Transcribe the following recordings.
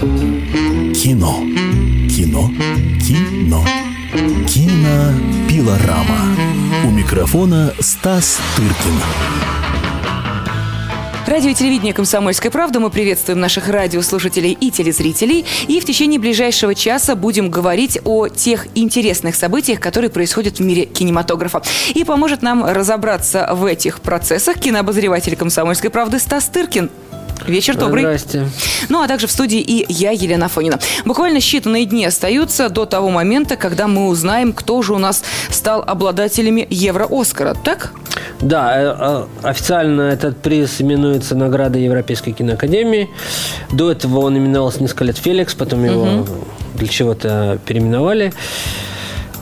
Кино. Кино. Кино. Кинопилорама. У микрофона Стас Тыркин. Радио и телевидение «Комсомольская правда». Мы приветствуем наших радиослушателей и телезрителей. И в течение ближайшего часа будем говорить о тех интересных событиях, которые происходят в мире кинематографа. И поможет нам разобраться в этих процессах кинообозреватель «Комсомольской правды» Стас Тыркин. Вечер добрый. Здрасте. Ну, а также в студии и я, Елена Фонина. Буквально считанные дни остаются до того момента, когда мы узнаем, кто же у нас стал обладателями Евро-Оскара, так? Да, э, э, официально этот приз именуется наградой Европейской киноакадемии. До этого он именовался несколько лет Феликс, потом его для чего-то переименовали.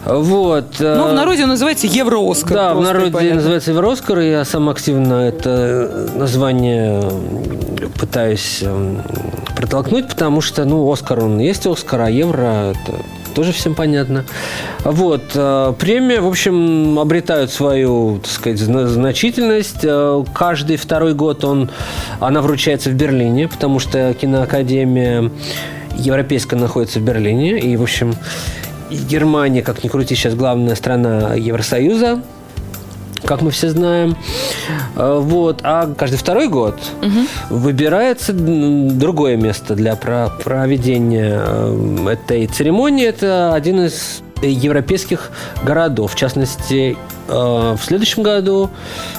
Вот. э, Ну, в народе он называется Евро-Оскар. Да, в народе понятно. называется Еврооскар, и я сам активно это название пытаюсь м, протолкнуть, потому что, ну, Оскар, он есть Оскар, а Евро это тоже всем понятно. Вот. э, Премия, в общем, обретают свою, так сказать, зна- значительность. Э, Каждый второй год он, она вручается в Берлине, потому что киноакадемия европейская находится в Берлине. И, в общем, Германия, как ни крути, сейчас главная страна Евросоюза как мы все знаем. Э, Вот. А каждый второй год выбирается м, другое место для про- проведения э, этой церемонии. Это один из европейских городов. В частности, э, в следующем году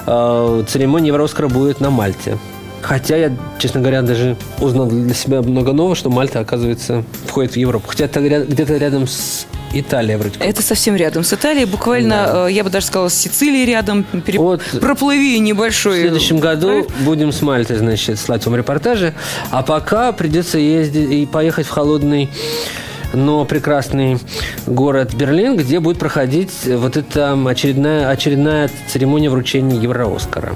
церемония Еврооскара будет на Мальте. Хотя я, честно говоря, даже узнал для себя много нового, что Мальта, оказывается, входит в Европу. Хотя это где-то рядом с Италией вроде как. Это совсем рядом с Италией, буквально, э, я бы даже сказала, с Сицилией рядом. Пере- Вот. Проплыви небольшой. В следующем году проект. будем с Мальты, значит, слать вам репортажи. А пока придется ездить и поехать в холодный но прекрасный город Берлин, где будет проходить вот эта очередная, очередная церемония вручения Евро-Оскара.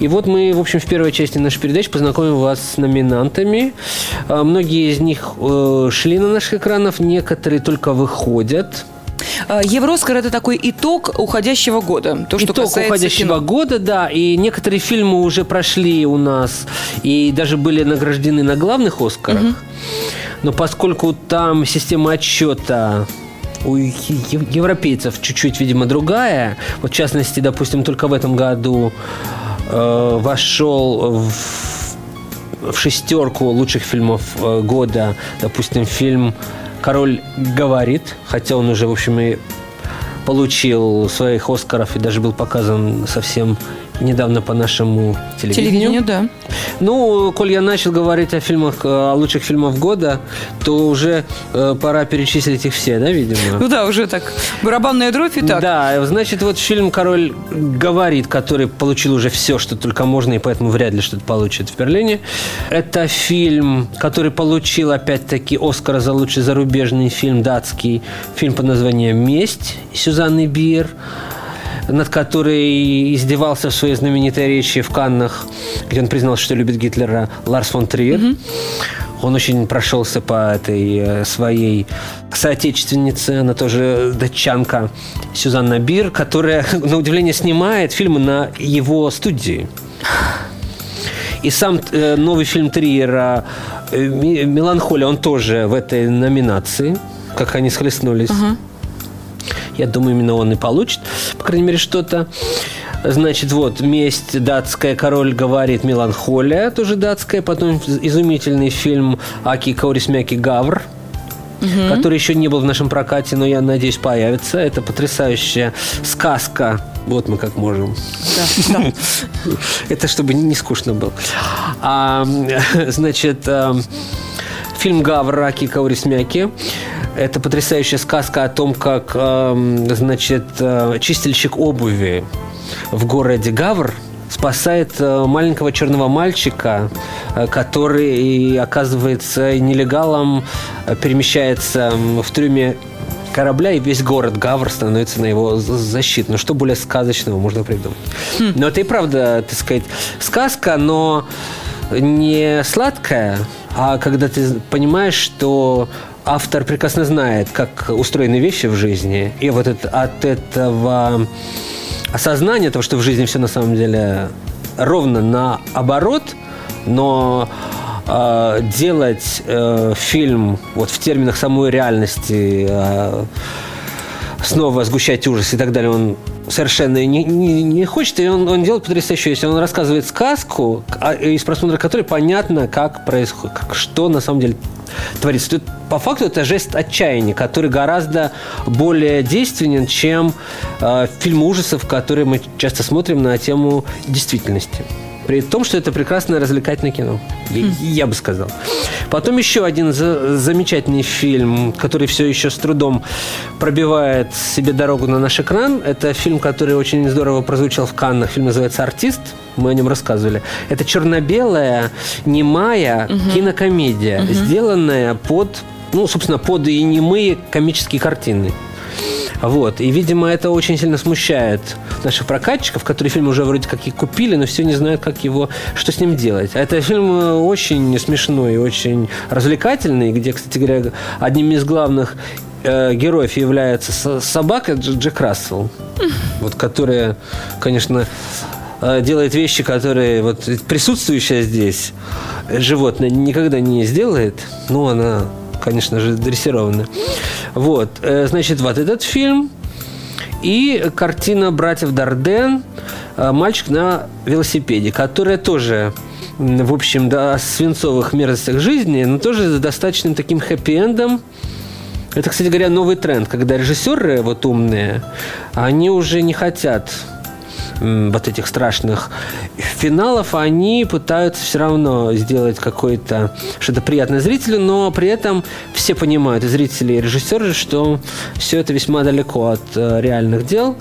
И вот мы, в общем, в первой части нашей передачи познакомим вас с номинантами. А, Многие из них э, шли на наших экранах, некоторые только выходят. Э, Евроскар – это такой итог уходящего года. То, что Итог уходящего кино. года, да, и некоторые фильмы уже прошли у нас и даже были награждены на главных Оскарах. Но поскольку там система отсчета у европейцев чуть-чуть, видимо, другая. Вот, в частности, допустим, только в этом году э, вошел в, в шестерку лучших фильмов э, года, допустим, фильм «Король говорит», хотя он уже, в общем, и получил своих Оскаров и даже был показан совсем недавно по нашему телевидению. Телевидение, да. Ну, коль я начал говорить о фильмах, э, о лучших фильмах года, то уже э, пора перечислить их все, да, видимо? Ну да, уже так. Барабанная дробь и так. Да, значит, вот фильм «Король говорит», который получил уже все, что только можно, и поэтому вряд ли что-то получит в Берлине. Это фильм, который получил, опять-таки, Оскара за лучший зарубежный фильм, датский, фильм под названием «Месть» Сюзанны Бир над которой издевался в своей знаменитой речи в Каннах, где он признал, что любит Гитлера, Ларс фон Триер. Он очень прошелся по этой э, своей соотечественнице, она тоже датчанка, Сюзанна Бир, которая, на удивление, снимает фильмы на его студии. И сам э, новый фильм Триера э, «Ми- «Меланхолия», он тоже в этой номинации, как они схлестнулись. Я думаю, именно он и получит, по крайней мере, что-то. Значит, вот, «Месть» датская, «Король говорит», «Меланхолия» тоже датская, потом изумительный фильм «Аки Каурисмяки Гавр», который еще не был в нашем прокате, но я надеюсь появится. Это потрясающая сказка. Вот мы как можем. Да, да. Это чтобы не скучно было. А, значит, а, фильм Гавраки Каурисмяки. Это потрясающая сказка о том, как, а, значит, а, чистильщик обуви в городе Гавр спасает а, маленького черного мальчика, а, который, оказывается, нелегалом а, перемещается в трюме корабля, и весь город Гавр становится на его защиту. Ну, что более сказочного можно придумать? Но это и правда, так сказать, сказка, но не сладкая, а когда ты понимаешь, что автор прекрасно знает, как устроены вещи в жизни, и вот это, от этого осознания того, что в жизни все на самом деле ровно наоборот, но э, делать э, фильм вот в терминах самой реальности, э, снова сгущать ужас и так далее, он совершенно не, не, не хочет, и он, он делает потрясающую вещь. Он рассказывает сказку, а, из просмотра которой понятно, как происходит, как, что на самом деле творится. Тут, по факту это жест отчаяния, который гораздо более действенен, чем э, фильмы ужасов, которые мы часто смотрим на тему действительности. При том, что это прекрасное развлекательное кино. Я, я бы сказал. Потом еще один за, замечательный фильм, который все еще с трудом пробивает себе дорогу на наш экран. Это фильм, который очень здорово прозвучал в Каннах. Фильм называется «Артист». Мы о нем рассказывали. Это черно-белая, немая угу. кинокомедия, угу. сделанная под, ну, собственно, под и немые комические картины. Вот. И, видимо, это очень сильно смущает наших прокатчиков, которые фильм уже вроде как и купили, но все не знают, как его, что с ним делать. А это фильм э, очень смешной, очень развлекательный, где, кстати говоря, одним из главных э, героев является собака Джек Рассел, вот, которая, конечно, э, делает вещи, которые вот присутствующая здесь животное никогда не сделает, но она конечно же, дрессированы. Вот, э, значит, вот этот фильм и картина братьев Дарден «Мальчик на велосипеде», которая тоже в общем, да, о свинцовых мерзостях жизни, но тоже с достаточным таким хэппи-эндом. Это, кстати говоря, новый тренд, когда режиссеры вот умные, они уже не хотят вот этих страшных финалов, они пытаются все равно сделать какое-то что-то приятное зрителю, но при этом все понимают, и зрители, и режиссеры, что все это весьма далеко от э, реальных дел.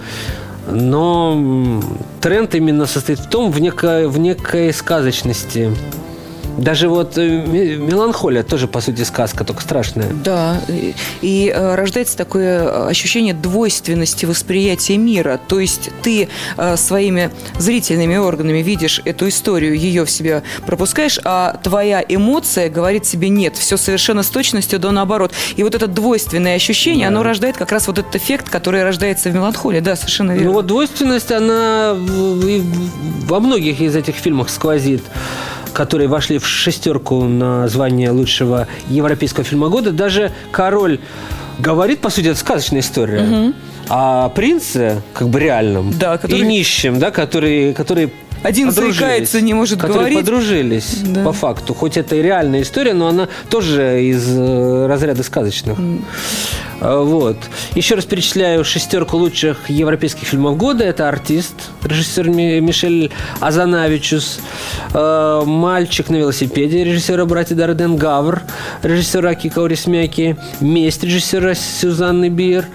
Но тренд именно состоит в том, в некой, в некой сказочности даже вот э, меланхолия тоже, по сути, сказка, только страшная. Да, и, и э, рождается такое ощущение двойственности восприятия мира. То есть ты э, своими зрительными органами видишь эту историю, ее в себя пропускаешь, а твоя эмоция говорит себе нет, все совершенно с точностью до наоборот. И вот это двойственное ощущение, да. оно рождает как раз вот этот эффект, который рождается в меланхолии. Да, совершенно верно. Ну вот двойственность, она во многих из этих фильмах сквозит которые вошли в шестерку на звание лучшего европейского фильма года. Даже король говорит, по сути, это сказочная история. Угу. А принце, как бы реальном, да, который... и нищим, да, которые, которые один заикается, не может которые говорить. подружились, да. по факту. Хоть это и реальная история, но она тоже из э, разряда сказочных. Mm. Вот. Еще раз перечисляю шестерку лучших европейских фильмов года. Это «Артист», режиссер Мишель Азанавичус, э, «Мальчик на велосипеде», режиссера братья Дарден Гавр, режиссера Кика Урисмяки, «Месть» режиссера Сюзанны Бир,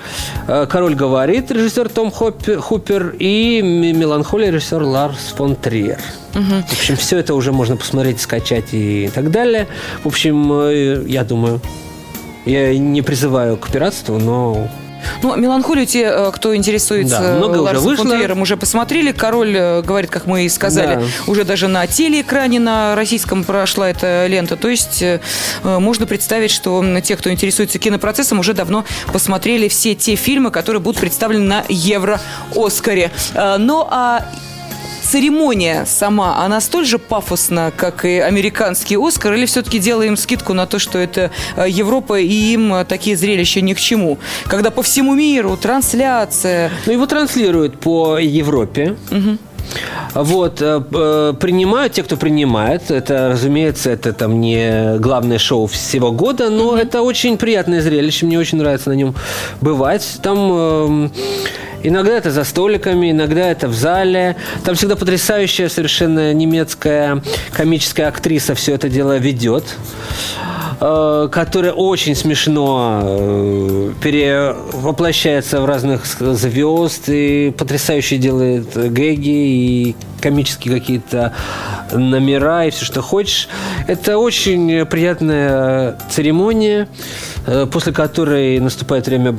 э, «Король говорит» режиссер Том Хупер и «Меланхолия» режиссер Ларс фон Триер. Угу. В общем, все это уже можно посмотреть, скачать и так далее. В общем, э, я думаю, я не призываю к пиратству, но ну, «Меланхолию» те, э, кто интересуется да, много Ларсом уже фон Триером, уже посмотрели. «Король» э, говорит, как мы и сказали, да. уже даже на телеэкране на российском прошла эта лента. То есть можно представить, что те, кто интересуется кинопроцессом, уже давно посмотрели все те фильмы, которые будут представлены на Евро-Оскаре. Ну, а церемония сама, она столь же пафосна, как и американский Оскар, или все-таки делаем скидку на то, что это э, Европа, и им э, такие зрелища ни к чему? Когда по всему миру трансляция... Ну, его транслируют по Европе. Угу. Вот, э, принимают те, кто принимает. Это, разумеется, это там не главное шоу всего года, но mm-hmm. это очень приятное зрелище. Мне очень нравится на нем бывать. Там Иногда это за столиками, иногда это в зале. Там всегда потрясающая совершенно немецкая комическая актриса все это дело ведет э, которая очень смешно э, перевоплощается в разных звезд и потрясающе делает гэги и комические какие-то номера и все, что хочешь. Это очень приятная церемония. Э, после которой наступает время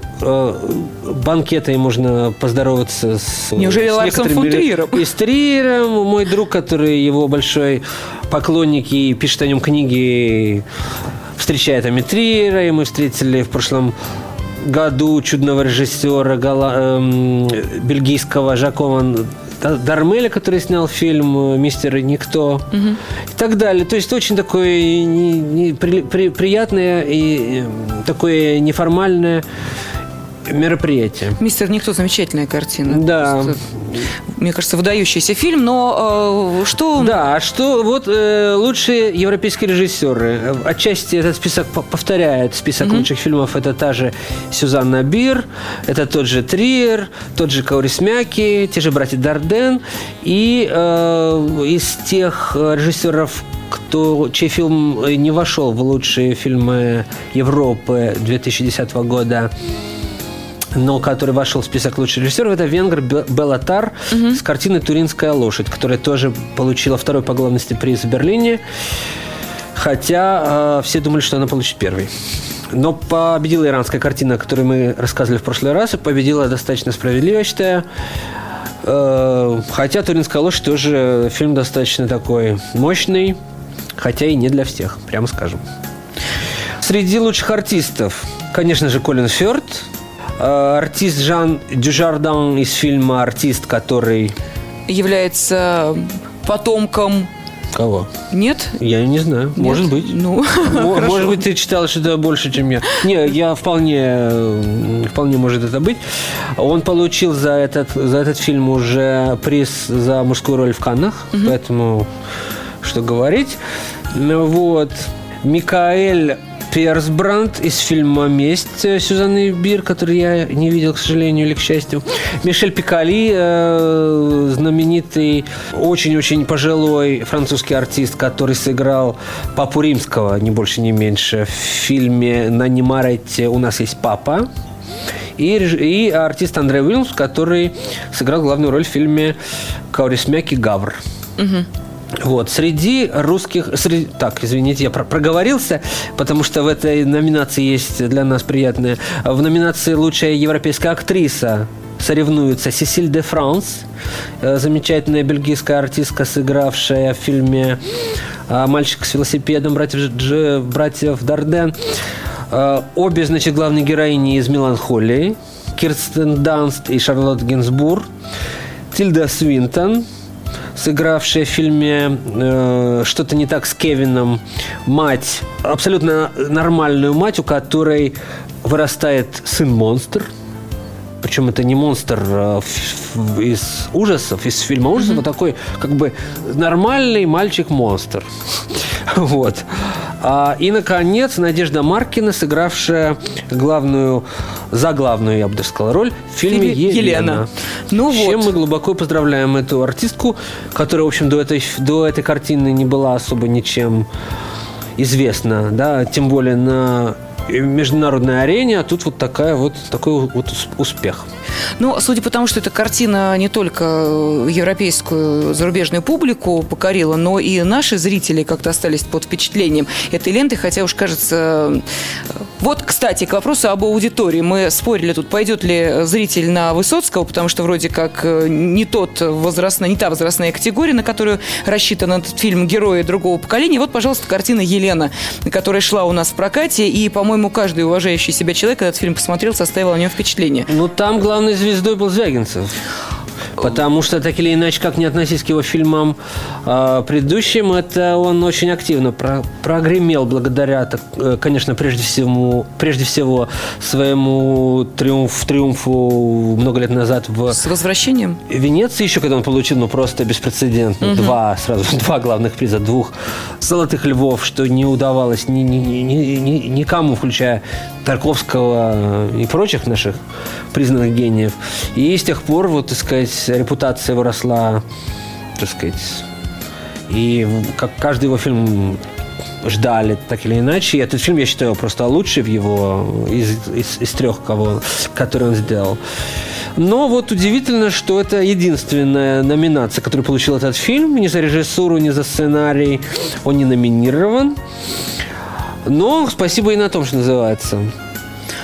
банкета, и можно поздороваться с, Неужели с Ларсом фон Триером? И с Триером, мой друг, который его большой поклонник и пишет о нем книги, встречает Ами Триера, и мы встретили в прошлом году чудного режиссера гала, эм, бельгийского Жакова Дармеля, который снял фильм «Мистер и никто» и так далее. То есть очень такое не, не, при, при, приятное и такое неформальное мероприятие. «Мистер Никто» замечательная картина. Да. Просто, мне кажется, выдающийся фильм, но э, что... Да, а что вот э, лучшие европейские режиссеры. Отчасти этот список повторяет список mm-hmm. лучших фильмов. Это та же Сюзанна Бир, это тот же Триер, тот же Каурисмяки, те же братья Дарден. И э, из тех режиссеров, кто, чей фильм не вошел в лучшие фильмы Европы 2010 года, но который вошел в список лучших режиссеров, это венгр Белатар угу. с картиной «Туринская лошадь», которая тоже получила второй по главности приз в Берлине, хотя э, все думали, что она получит первый. Но победила иранская картина, о которой мы рассказывали в прошлый раз, и победила достаточно справедливо, считаю. Э, хотя «Туринская лошадь» тоже фильм достаточно такой мощный, хотя и не для всех, прямо скажем. Среди лучших артистов, конечно же, Колин Фёрд – артист Жан Дюжардан из фильма «Артист», который... Является потомком Кого? Нет? Я не знаю. Нет? Может быть. Ну, Может быть, ты читала что-то больше, чем я. Не, я вполне, вполне может это быть. Он получил за этот, за этот фильм уже приз за мужскую роль в Каннах, угу. поэтому что говорить. Вот. Микаэль Перс Брандт из фильма «Месть» Сюзанны Бир, который я не видел, к сожалению, или к счастью. Мишель Пикали, э, знаменитый, очень-очень пожилой французский артист, который сыграл Папу Римского, не больше, не меньше, в фильме «На Немарете у нас есть папа». И, и артист Андрей Уильямс, который сыграл главную роль в фильме «Каурисмяки Гавр». Угу. Вот, среди русских... Среди, так, извините, я про, проговорился, потому что в этой номинации есть для нас приятная. В номинации «Лучшая европейская актриса» соревнуются Сесиль де Франс, э, замечательная бельгийская артистка, сыгравшая в фильме э, «Мальчик с велосипедом» братьев, Дж, братьев Дарден. Э, обе, значит, главные героини из «Меланхолии». Кирстен Данст и Шарлотт Гинсбур. Тильда Свинтон – сыгравшая в фильме э, «Что-то не так с Кевином» мать, абсолютно нормальную мать, у которой вырастает сын-монстр. Причем это не монстр э, из ужасов, из фильма ужасов, mm-hmm. а такой как бы нормальный мальчик-монстр. Вот. А, и, наконец, Надежда Маркина, сыгравшая главную, заглавную, я бы даже сказал, роль в фильме Елена. Елена. Ну С вот. чем мы глубоко поздравляем эту артистку, которая, в общем, до этой, до этой картины не была особо ничем известна, да, тем более на международной арене, а тут вот такая вот такой вот успех. Ну, судя по тому, что эта картина не только европейскую зарубежную публику покорила, но и наши зрители как-то остались под впечатлением этой ленты, хотя уж кажется... Вот, кстати, к вопросу об аудитории. Мы спорили тут, пойдет ли зритель на Высоцкого, потому что вроде как э, не тот возрастная, не та возрастная категория, на которую рассчитан этот фильм «Герои другого поколения». Вот, пожалуйста, картина «Елена», которая шла у нас в прокате, и, по-моему, каждый уважающий себя человек этот фильм посмотрел, составил о нем впечатление. Ну, там главной звездой был Звягинцев. Потому что, так или иначе, как не относись к его фильмам э, предыдущим, это он очень активно про прогремел благодаря, так, э, конечно, прежде всего, прежде всего своему триумф, триумфу много лет назад в... С возвращением? Венеции еще, когда он получил, ну, просто беспрецедентно. Угу. Два, сразу, два главных приза, двух золотых львов, что не удавалось ни, ни, ни, ни, никому, включая Тарковского и прочих наших признанных гениев. И с тех пор, вот, так сказать, репутация его росла, так сказать, и как каждый его фильм ждали так или иначе. И этот фильм, я считаю, просто лучший в его из, из, из трех, кого, который он сделал. Но вот удивительно, что это единственная номинация, которую получил этот фильм. Ни за режиссуру, ни за сценарий он не номинирован. Но спасибо и на том, что называется.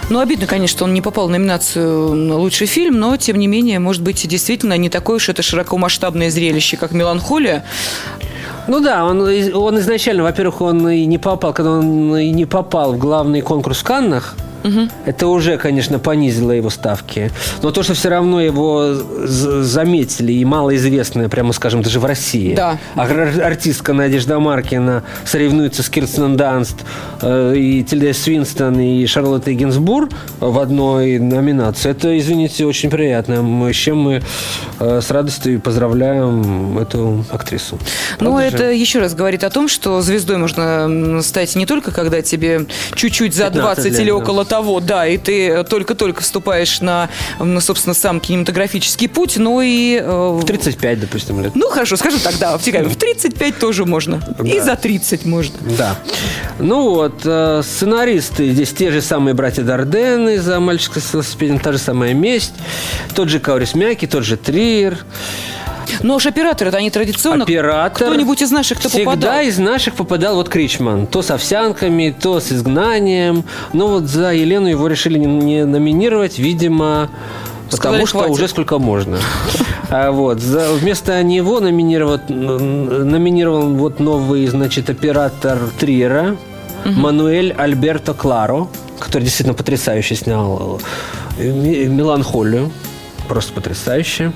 Ну, обидно, конечно, что он не попал в номинацию на лучший фильм, но, тем не менее, может быть, действительно не такое уж это широкомасштабное зрелище, как «Меланхолия». Ну да, он, он изначально, во-первых, он и не попал, когда он и не попал в главный конкурс в Каннах, Это уже, конечно, понизило его ставки. Но то, что все равно его заметили, и малоизвестная, прямо скажем, даже в России. Да. А ар- артистка Надежда Маркина соревнуется с Кирстен Данст э, и Тильдой Свинстон и Шарлоттой Гинзбур в одной номинации. Это, извините, очень приятно. Мы, с чем мы э, с радостью поздравляем эту актрису. Ну, это же? еще раз говорит о том, что звездой можно стать не только когда тебе чуть-чуть за 15 20 лет, или около того, да, и ты только-только вступаешь на, м, собственно, сам кинематографический путь, но и... э, В 35, допустим, лет. Ну, хорошо, скажем так, да, втекаем. В 35 тоже можно. И за 30 можно. Да. Ну вот, э, сценаристы здесь те же самые братья Дардены за «Мальчика с велосипедом», та же самая «Месть», тот же Каурис Мяки, тот же Триер. Но уж операторы-то они традиционно... Оператор. Кто-нибудь из наших, кто Всегда попадал. из наших попадал вот Кричман. То с овсянками, то с изгнанием. Но вот за Елену его решили не, не номинировать, видимо, Сказали, потому что хватит. уже сколько можно. А вот за, вместо него номинировал, номинировал вот новый, значит, оператор Триера Мануэль Альберто Кларо, который действительно потрясающе снял э, «Ми- «Меланхолию». Просто потрясающе.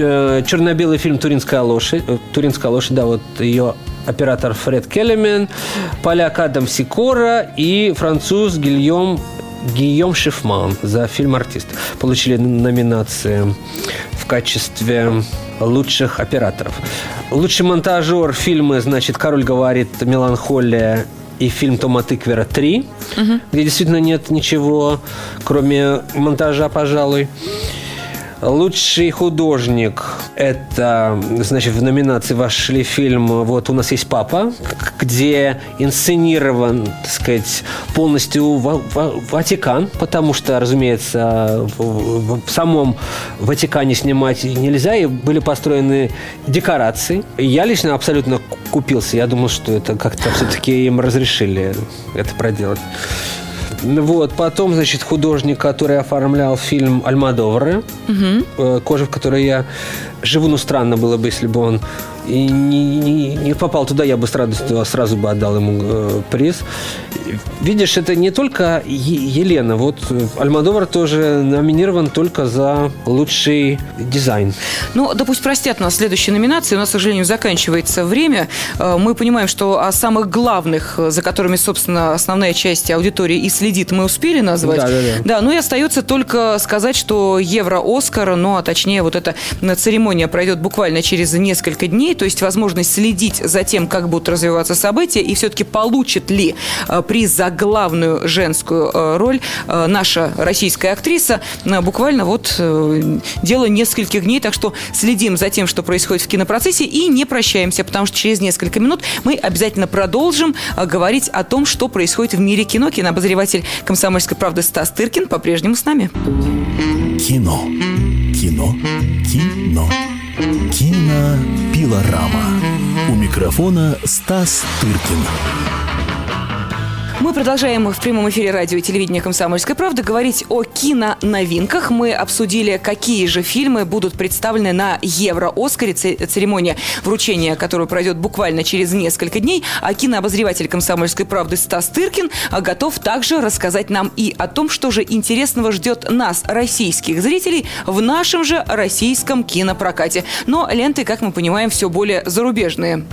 Э, черно-белый фильм «Туринская лошадь». э, «Туринская лошадь», да, вот ее оператор Фред Келлемен, поляк Адам Сикора и француз Гильем Гийом Шифман за фильм «Артист». Получили номинации в качестве лучших операторов. Лучший монтажер фильма, значит, «Король говорит», «Меланхолия» и фильм Тома Тыквера 3, где действительно нет ничего, кроме монтажа, пожалуй. Лучший художник – это, значит, в номинации вошли фильм «Вот у нас есть папа», где инсценирован, так сказать, полностью Ва- Ва- Ватикан, потому что, разумеется, в, самом Ватикане снимать нельзя, и были построены декорации. Я лично абсолютно купился. Я думал, что это как-то все-таки им разрешили это проделать. Вот, потом, значит, художник, который оформлял фильм Альмадовра, э, кожа, в которой я живу, ну, странно было бы, если бы он и не, не- не попал туда, я бы с радостью сразу бы отдал ему э, приз. Видишь, это не только Е- Елена, вот э, Альмадовар тоже номинирован только за лучший дизайн. Ну, да пусть простят нас следующие номинации. У нас, к сожалению, заканчивается время. Э, Мы понимаем, что о самых главных, э, за которыми, собственно, основная часть аудитории и следит, мы успели назвать. Да, да, да. Да, ну и остается только сказать, что Евро-Оскар, ну, а точнее, вот эта церемония пройдет буквально через несколько дней, то есть возможность следить за тем, как будут развиваться события, и все-таки получит ли э, приз за главную женскую э, роль э, наша российская актриса, буквально вот дело нескольких дней, так что следим за тем, что происходит в кинопроцессе, и не прощаемся, потому что через несколько минут мы обязательно продолжим говорить о том, что происходит в мире кино. Кинообозреватель «Комсомольской правды» Стас Тыркин по-прежнему с нами. Кино. Кино. Кино. Кинопилорама. У микрофона Стас Тыркин. Мы продолжаем в прямом эфире радио и телевидения «Комсомольской правды» говорить о киноновинках. Мы обсудили, какие же фильмы будут представлены на Евро-Оскаре, це- церемония вручения, которая пройдет буквально через несколько дней. А кинообозреватель «Комсомольской правды» Стас Тыркин а, готов также рассказать нам и о том, что же интересного ждет нас, российских зрителей, в нашем же российском кинопрокате. Но ленты, как мы понимаем, все более зарубежные.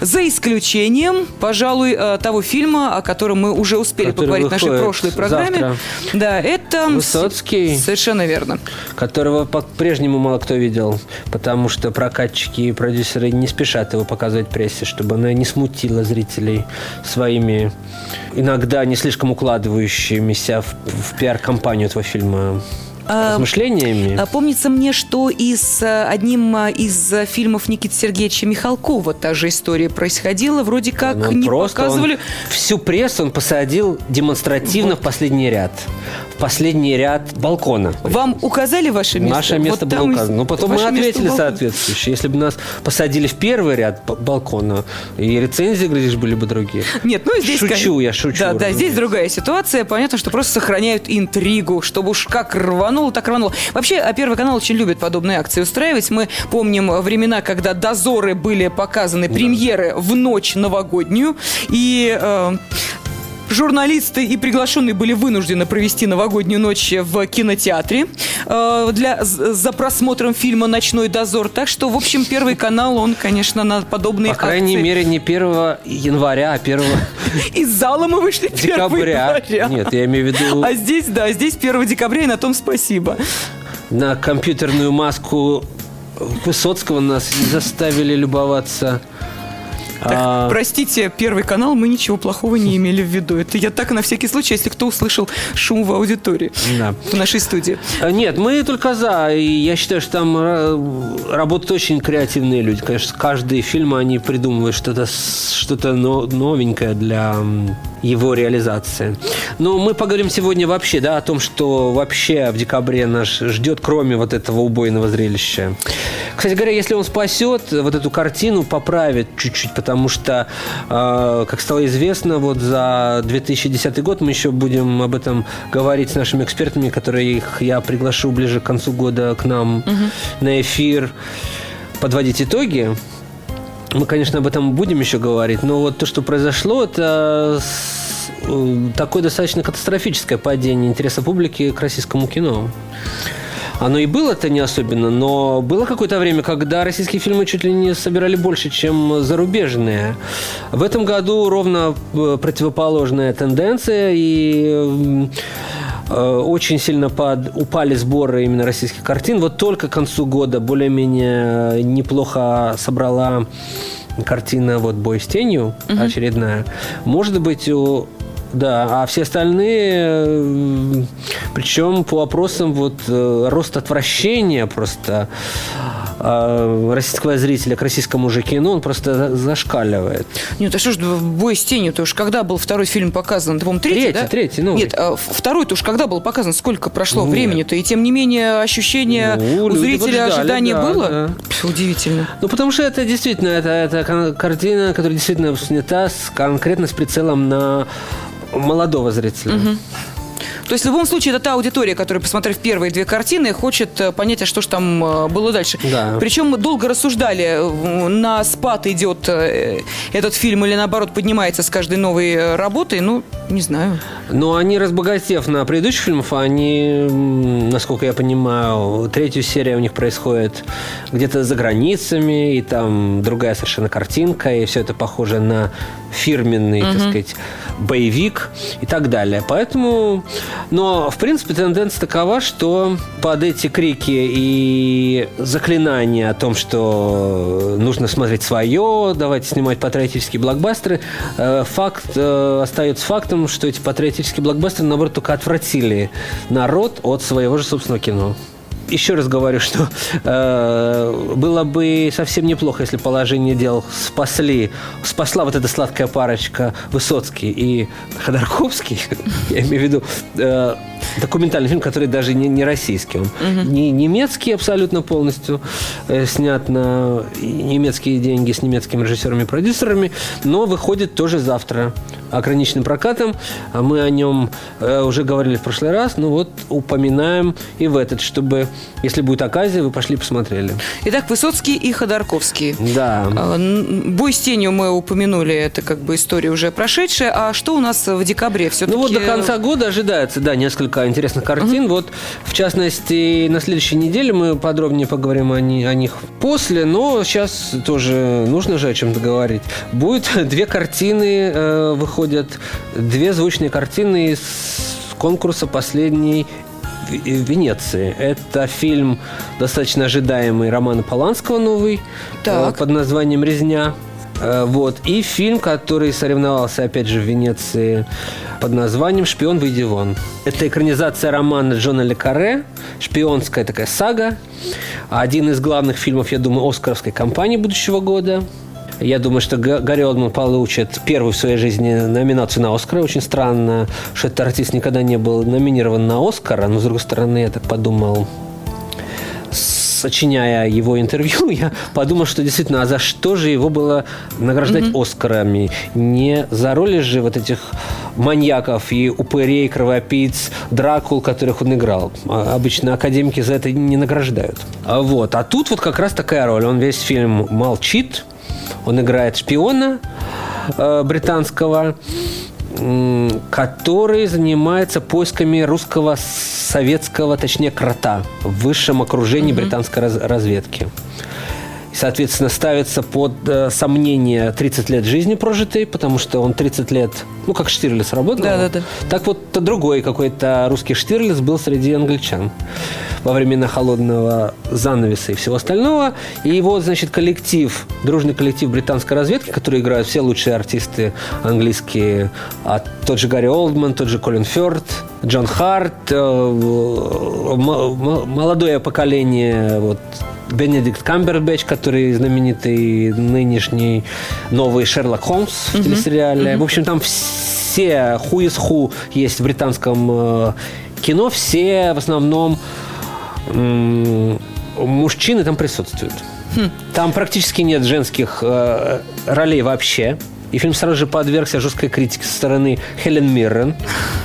За исключением, пожалуй, э, того фильма, о котором мы уже успели Который поговорить в нашей прошлой программе. завтра. Да, это... Высоцкий. Совершенно верно. которого по-прежнему мало кто видел, потому что прокатчики и продюсеры не спешат его показывать прессе, чтобы она не смутила зрителей своими иногда не слишком укладывающимися в, в пиар-компанию этого фильма размышлениями. А Помнится мне, что и с э, одним э, из э, фильмов Никиты Сергеевича Михалкова та же история происходила. Вроде как Ну, он не просто, он показывали. всю прессу он посадил демонстративно в последний ряд. В последний ряд балкона. Вам указали ваше место? Наше место Вот было указано. Ну, потом мы ответили соответствующе. Если бы нас посадили в первый ряд балкона, и рецензии, глядишь, были бы другие. Нет, ну здесь... Шучу, конечно- я шучу, Да, да, здесь другая ситуация. Понятно, что просто сохраняют интригу, чтобы уж как рвануло, так рвануло. Вообще, а Первый канал очень любит подобные акции устраивать. Мы помним времена, когда дозоры были показаны, премьеры в ночь новогоднюю. И... э, журналисты и приглашенные были вынуждены провести новогоднюю ночь в кинотеатре э, для, за просмотром фильма «Ночной дозор». Так что, в общем, Первый канал, он, конечно, на подобные По крайней акции... мере, не 1 января, а 1 Из зала мы вышли 1 декабря. января. Нет, я имею в виду А здесь, да, здесь 1 декабря, и на том спасибо. на компьютерную маску Высоцкого нас заставили любоваться. Так, А, простите, Первый канал, мы ничего плохого не имели в виду. Это я так на всякий случай, если кто услышал шум в аудитории Да. в нашей студии. А, Нет, мы только за. И я считаю, что там э, работают очень креативные люди. Конечно, каждый фильм они придумывают что-то но- новенькое для его реализации. Но мы поговорим сегодня вообще, да, о том, что вообще в декабре нас ждет, кроме вот этого убойного зрелища. Кстати говоря, если он спасет вот эту картину, поправит чуть-чуть, потому что, э, как стало известно, вот за 2010 год мы еще будем об этом говорить с нашими экспертами, которые их я приглашу ближе к концу года к нам на эфир подводить итоги. Мы, конечно, об этом будем еще говорить, но вот то, что произошло, это э, такое достаточно катастрофическое падение интереса публики к российскому кино. Оно и было-то не особенно, но было какое-то время, когда российские фильмы чуть ли не собирали больше, чем зарубежные. В этом году ровно э, противоположная тенденция, и э, очень сильно под, упали сборы именно российских картин. Вот только к концу года более-менее неплохо собрала картина вот «Бой с тенью» очередная. Может быть, у да, а все остальные, э, причем по вопросам вот э, роста отвращения просто э, российского зрителя к российскому же кино, он просто за- зашкаливает. Нет, а что ж, бой с тенью, то уж когда был второй фильм показан? По-моему, третий, Третий, да? третий, новый. Нет, а второй-то уж когда был показан? Сколько прошло времени-то? И тем не менее ощущение Ну, у зрителя ожидания да, было? да. Пф, удивительно. Ну, потому что это действительно, это, это картина, которая действительно снята с, конкретно с прицелом на молодого зрителя. То есть в любом случае это та аудитория, которая, посмотрев первые две картины, хочет э, понять, а что ж там э, было дальше. Да. Причем мы долго рассуждали, э, на спад идет этот фильм или наоборот поднимается с каждой новой работой. Ну, не знаю. Но они, разбогатев на предыдущих фильмах, они, м, насколько я понимаю, третью серию у них происходит где-то за границами, и там другая совершенно картинка, и все это похоже на фирменный, так сказать, боевик и так далее. Поэтому, но, в принципе, тенденция такова, что под эти крики и заклинания о том, что нужно смотреть свое, давайте снимать патриотические блокбастеры, э, факт э, остается фактом, что эти патриотические блокбастеры, наоборот, только отвратили народ от своего же собственного кино. Еще раз говорю, что э, было бы совсем неплохо, если положение дел спасли, спасла вот эта сладкая парочка Высоцкий и Ходорковский. Я имею в виду э, документальный фильм, который даже не, не российский. Он не немецкий абсолютно полностью, э, снят на немецкие деньги с немецкими режиссерами и продюсерами, но выходит тоже завтра ограниченным прокатом. А Мы о нем э, уже говорили в прошлый раз, ну вот упоминаем и в этот, чтобы, если будет оказия, вы пошли посмотрели. Итак, Высоцкий и Ходорковский. Да. А, Бой с тенью мы упомянули, это как бы история уже прошедшая. А что у нас в декабре все-таки? Ну вот до конца года ожидается, да, несколько интересных картин. Вот, в частности, на следующей неделе мы подробнее поговорим о, ни- о них после, но сейчас тоже нужно же о чем-то говорить. Будет две картины, э, выходят две звучные картины из конкурса последней в в Венеции. Это фильм достаточно ожидаемый Романа Поланского новый Так. э, под названием «Резня». Э, Вот. И фильм, который соревновался, опять же, в Венеции под названием «Шпион, выйди вон». Это экранизация романа Джона Ле Карре, шпионская такая сага. Один из главных фильмов, я думаю, Оскаровской кампании будущего года. Я думаю, что Га- Гарри Олдман получит первую в своей жизни номинацию на Оскара. Очень странно, что этот артист никогда не был номинирован на Оскара. Но, с другой стороны, я так подумал, сочиняя его интервью, я подумал, что действительно, а за что же его было награждать Оскарами? Не за роли же вот этих маньяков и упырей, кровопийц, дракул, которых он играл. А Обычно академики за это не награждают. А вот. А тут вот как раз такая роль. Он весь фильм молчит, он играет шпиона э, британского, который занимается поисками русского советского, точнее, крота в высшем окружении британской раз- разведки. И, соответственно, ставится под э, сомнение 30 лет жизни прожитой, потому что он 30 лет, ну, как Штирлиц работал. Да-да-да. Так вот, другой какой-то русский Штирлиц был среди англичан во времена холодного занавеса и всего остального. И вот, значит, коллектив, дружный коллектив британской разведки, который играют все лучшие артисты английские, а тот же Гарри Олдман, тот же Колин Фёрд, Джон Харт, э, молодое поколение, вот, Бенедикт Камбербэтч, который знаменитый нынешний новый Шерлок Холмс в телесериале. В общем, там все ху из ху есть в британском э, кино, все в основном мужчины там присутствуют. Там практически нет женских э, ролей вообще. И фильм сразу же подвергся жесткой критике со стороны Хелен Миррен,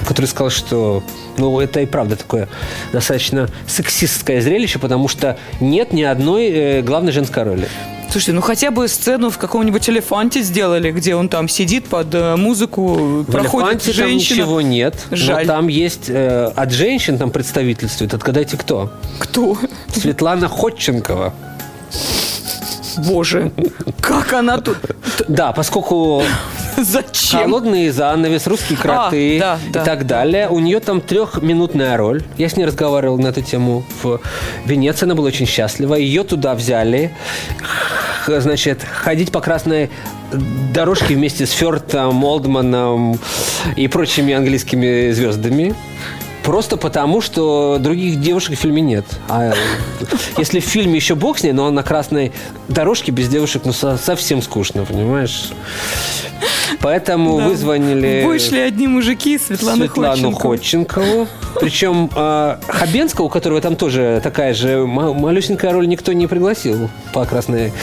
который сказал, что ну, это и правда такое достаточно сексистское зрелище, потому что нет ни одной э, главной женской роли. Слушайте, ну хотя бы сцену в каком-нибудь элефанте сделали, где он там сидит под э, музыку, В проходит «Элефанте» там женщина. ничего нет. Жаль. Но там есть э, от женщин там представительствует. Отгадайте, кто? Кто? Светлана Ходченкова. Боже, как она тут? Да, поскольку Зачем? Холодный занавес, русские кроты А, да, да. и так далее. У нее там трехминутная роль. Я с ней разговаривал на эту тему в Венеции. Она была очень счастлива. Ее туда взяли. Значит, ходить по красной дорожке вместе с Фёртом, Олдманом и прочими английскими звездами. Просто потому, что других девушек в фильме нет. А если в фильме еще бог с ней, но на красной дорожке без девушек ну, со- совсем скучно, понимаешь? Поэтому Да. вызвонили Вышли одни мужики, Светлану Ходченко. Ходченкову. Причем э, Хабенского, у которого там тоже такая же ма- малюсенькая роль, никто не пригласил по красной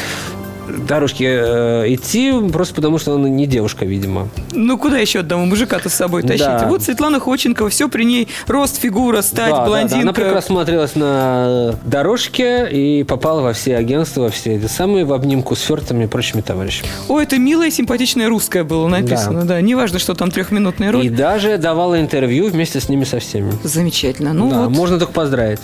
дорожке э, идти, просто потому что он не девушка, видимо. Ну, куда еще одного мужика-то с собой тащить? Да. Вот Светлана Ходченкова, все при ней, рост, фигура, стать, Да, да, да. блондинка. Она прекрасно смотрелась на дорожке и попала во все агентства, во все эти самые, в обнимку с Фертами и прочими товарищами. Ой, это милая, симпатичная русская было написано, да. Неважно, что там трехминутная роль. И даже давала интервью вместе с ними со всеми. Замечательно. Ну да, вот. можно только поздравить.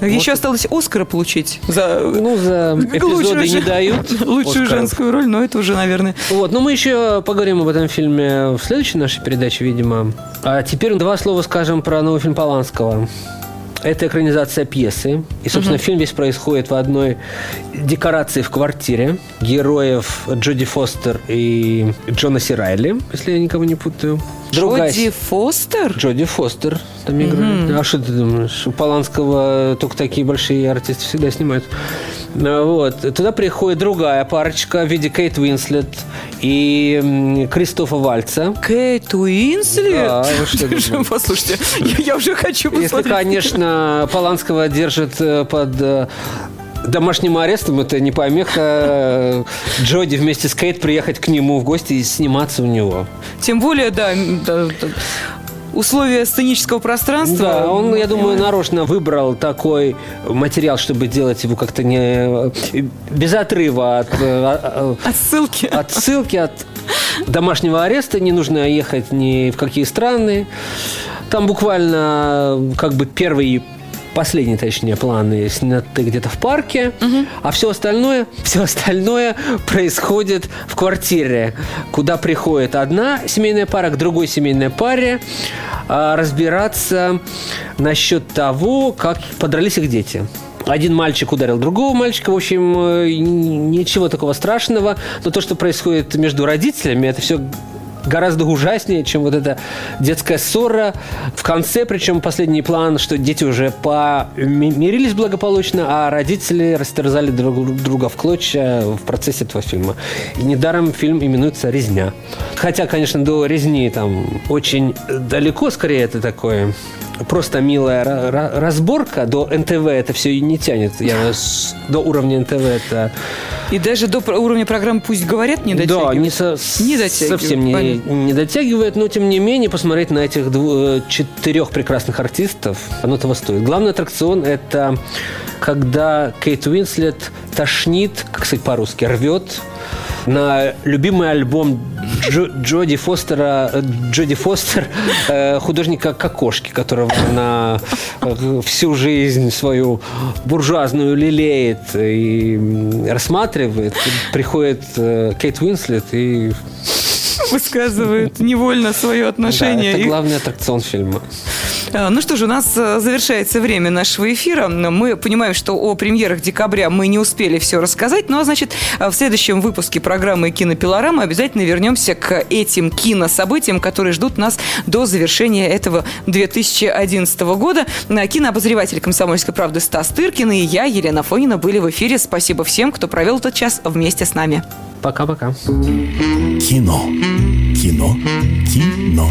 Еще осталось Оскара получить за Ну, за эпизоды лучшую не жен- дают. лучшую Оскаров. женскую роль, но это уже, наверное, Вот, но мы еще поговорим об этом фильме в следующей нашей передаче, видимо. А теперь два слова скажем про новый фильм Поланского. Это экранизация пьесы. И, собственно, фильм весь происходит в одной декорации в квартире героев Джоди Фостер и Джона Сирайли, если я никого не путаю. Джоди Фостер? Джоди Фостер там играет. А что ты думаешь? У Поланского только такие большие артисты всегда снимают. А, Вот. Туда приходит другая парочка в виде Кейт Уинслет и Кристофа Вальца. Кейт Уинслет? Да, вы что? Послушайте, я, уже хочу Если, посмотреть. конечно, Поланского держат э, под э, домашним арестом, это не помеха э, Джоди вместе с Кейт приехать к нему в гости и сниматься у него. Тем более, да, да, да, условия сценического пространства. Да, он, я думаю, понимаешь? нарочно выбрал такой материал, чтобы делать его как-то не без отрыва от, э, Отсылки. от ссылки, от домашнего ареста. Не нужно ехать ни в какие страны. Там буквально как бы первый последние, точнее, планы сняты где-то в парке, а все остальное, все остальное происходит в квартире, куда приходит одна семейная пара к другой семейной паре а, разбираться насчет того, как подрались их дети. Один мальчик ударил другого мальчика, в общем, э, ничего такого страшного, но то, что происходит между родителями, это все гораздо ужаснее, чем вот эта детская ссора. В конце, причем последний план, что дети уже помирились благополучно, а родители растерзали друг друга в клочья в процессе этого фильма. И недаром фильм именуется «Резня». Хотя, конечно, до резни там очень далеко, скорее, это такое просто милая ра- ра- разборка. До НТВ это все и не тянет. Я до уровня НТВ это... И даже до уровня программы «Пусть говорят» не дотягивает. Да, не, со- Не дотягивает, совсем не, не дотягивает, но тем не менее посмотреть на этих дву- э, четырех прекрасных артистов, оно того стоит. Главный аттракцион – это когда Кейт Уинслет тошнит, как сказать по-русски, рвет на любимый альбом Джо, Джоди Фостера, э, Джоди Фостер, э, художника Кокошки, которого она э, всю жизнь свою буржуазную лелеет и рассматривает. Приходит Кейт Уинслет и высказывает невольно свое отношение. Да, это главный аттракцион фильма. А, ну что ж, у нас э, завершается время нашего эфира. Мы понимаем, что о премьерах декабря мы не успели все рассказать, но, значит, в следующем выпуске программы «Кинопилорама» обязательно вернемся к этим кинособытиям, которые ждут нас до завершения этого 2011 года. Кинообозреватель «Комсомольской правды» Стас Тыркин и я, Елена Фонина, были в эфире. Спасибо всем, кто провел этот час вместе с нами. Пока-пока. Кино. Кино. Кино.